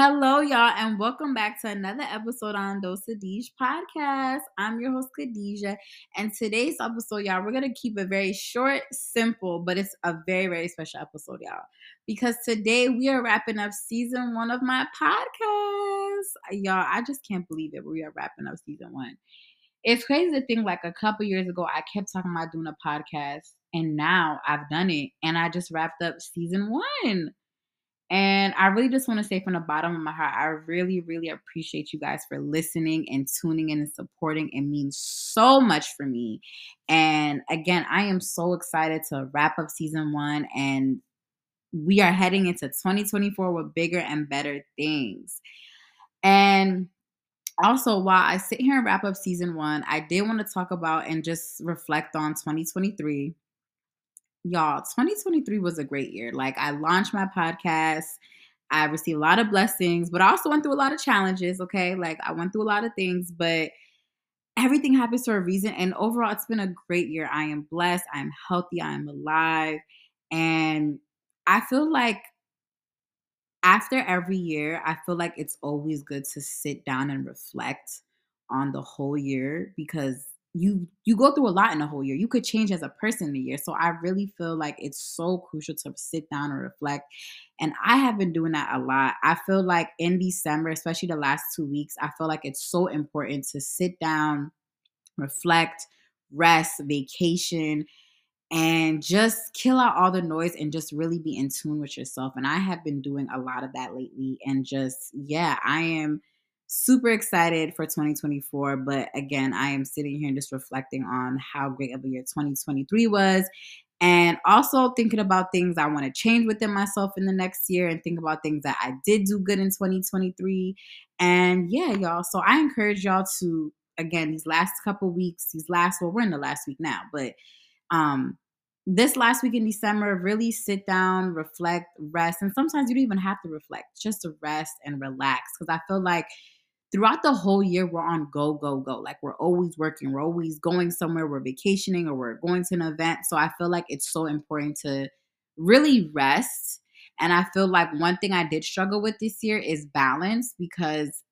Hello, y'all, and welcome back to another episode on Dose Khadijah podcast. I'm your host, Khadijah, and today's episode, y'all, we're gonna keep it very short, simple, but it's a very, very special episode, y'all, because today we are wrapping up season one of my podcast. Y'all, I just can't believe it. We are wrapping up season one. It's crazy to think like a couple years ago, I kept talking about doing a podcast, and now I've done it, and I just wrapped up season one. And I really just want to say from the bottom of my heart, I really, really appreciate you guys for listening and tuning in and supporting. It means so much for me. And again, I am so excited to wrap up season one and we are heading into 2024 with bigger and better things. And also, while I sit here and wrap up season one, I did want to talk about and just reflect on 2023 y'all, 2023 was a great year. Like I launched my podcast. I received a lot of blessings, but I also went through a lot of challenges, okay? Like I went through a lot of things, but everything happens for a reason and overall it's been a great year. I am blessed, I am healthy, I am alive, and I feel like after every year, I feel like it's always good to sit down and reflect on the whole year because you you go through a lot in a whole year. You could change as a person in a year. So I really feel like it's so crucial to sit down and reflect. And I have been doing that a lot. I feel like in December, especially the last two weeks, I feel like it's so important to sit down, reflect, rest, vacation, and just kill out all the noise and just really be in tune with yourself. And I have been doing a lot of that lately. And just, yeah, I am super excited for 2024. But again, I am sitting here and just reflecting on how great of a year 2023 was. And also thinking about things I want to change within myself in the next year and think about things that I did do good in 2023. And yeah, y'all. So I encourage y'all to, again, these last couple weeks, these last, well, we're in the last week now, but um, this last week in December, really sit down, reflect, rest. And sometimes you don't even have to reflect, just to rest and relax. Because I feel like throughout the whole year we're on go go go. Like we're always working. We're always going somewhere. We're vacationing or we're going to an event. So i feel like it's so important to really rest. And i feel like one thing i did struggle with this year is balance because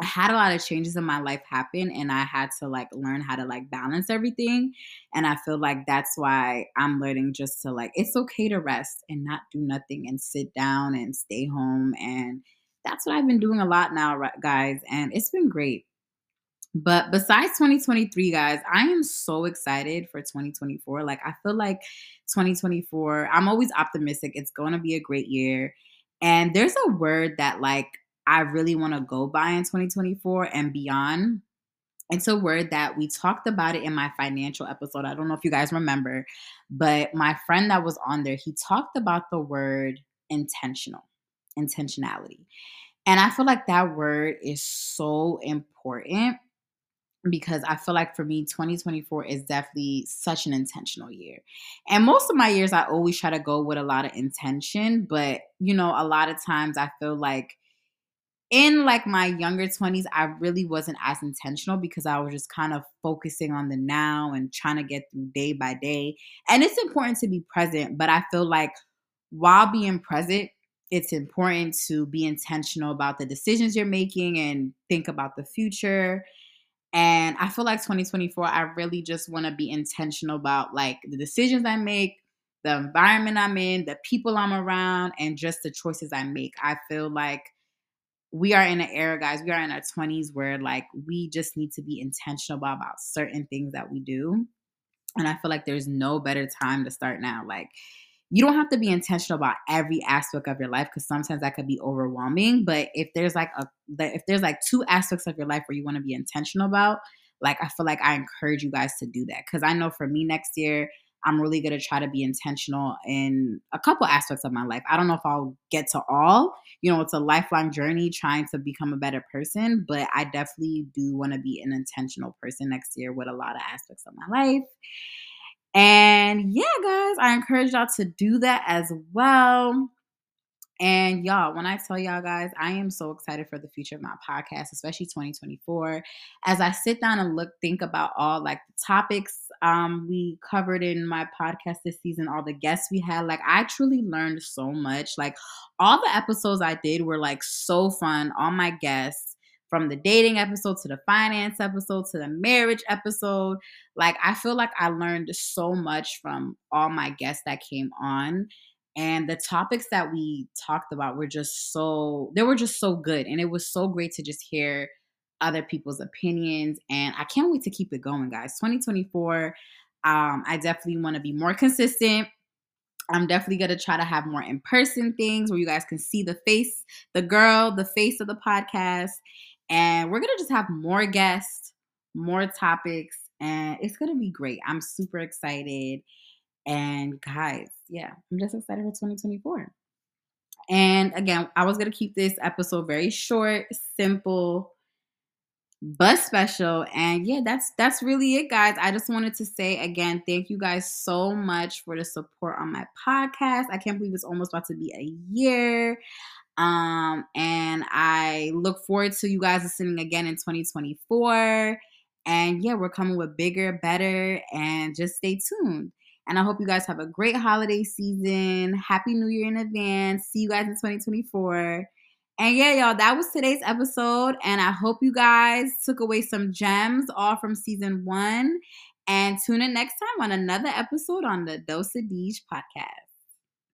I had a lot of changes in my life happen and I had to like learn how to like balance everything. And I feel like that's why I'm learning just to like, it's okay to rest and not do nothing and sit down and stay home and that's what I've been doing a lot now, guys, and it's been great. But besides 2023, guys, I am so excited for 2024. Like, I feel like 2024, I'm always optimistic. It's going to be a great year. And there's a word that, like, I really want to go by in 2024 and beyond. It's a word that we talked about it in my financial episode. I don't know if you guys remember, but my friend that was on there, he talked about the word intentional intentionality. And I feel like that word is so important because I feel like for me, 2024 is definitely such an intentional year. And most of my years, I always try to go with a lot of intention, but you know, a lot of times I feel like in like my younger 20s, I really wasn't as intentional because I was just kind of focusing on the now and trying to get through day by day. And it's important to be present, but I feel like while being present, it's important to be intentional about the decisions you're making and think about the future. And I feel like 2024, I really just want to be intentional about like the decisions I make, the environment I'm in, the people I'm around, and just the choices I make. I feel like we are in an era, guys, we are in our 20s where like we just need to be intentional about, about certain things that we do. And I feel like there's no better time to start now. Like, you don't have to be intentional about every aspect of your life because sometimes that could be overwhelming but if there's like a if there's like two aspects of your life where you want to be intentional about like i feel like i encourage you guys to do that because i know for me next year i'm really going to try to be intentional in a couple aspects of my life. I don't know if i'll get to all you know it's a lifelong journey trying to become a better person but i definitely do want to be an intentional person next year with a lot of aspects of my life and yeah, guys, I encourage y'all to do that as well. And y'all, when I tell y'all guys, I am so excited for the future of my podcast, especially 2024. As I sit down and look, think about all like the topics um, we covered in my podcast this season, all the guests we had, like I truly learned so much. Like all the episodes I did were like so fun. All my guests, from the dating episode to the finance episode to the marriage episode, like I feel like I learned so much from all my guests that came on. And the topics that we talked about were just so they were just so good. And it was so great to just hear other people's opinions. And i can't wait to keep it going guys. 2024 um, i definitely want to be more consistent. I'm definitely going to try to have more in-person things where you guys can see the face the girl the face of the podcast and we're going to just have more guests more topics and it's going to be great i'm super excited and guys, yeah, I'm just excited for 2024. And again, I was going to keep this episode very short, simple, but special. And yeah, that's that's really it guys. I just wanted to say again, thank you guys so much for the support on my podcast. I can't believe it's almost about to be a year. Um and I look forward to you guys listening again in 2024. And yeah, we're coming with bigger, better, and just stay tuned. And I hope you guys have a great holiday season. Happy New Year in advance. See you guys in 2024. And yeah, y'all, that was today's episode. And I hope you guys took away some gems all from season one. And tune in next time on another episode on the Dosa Dej podcast.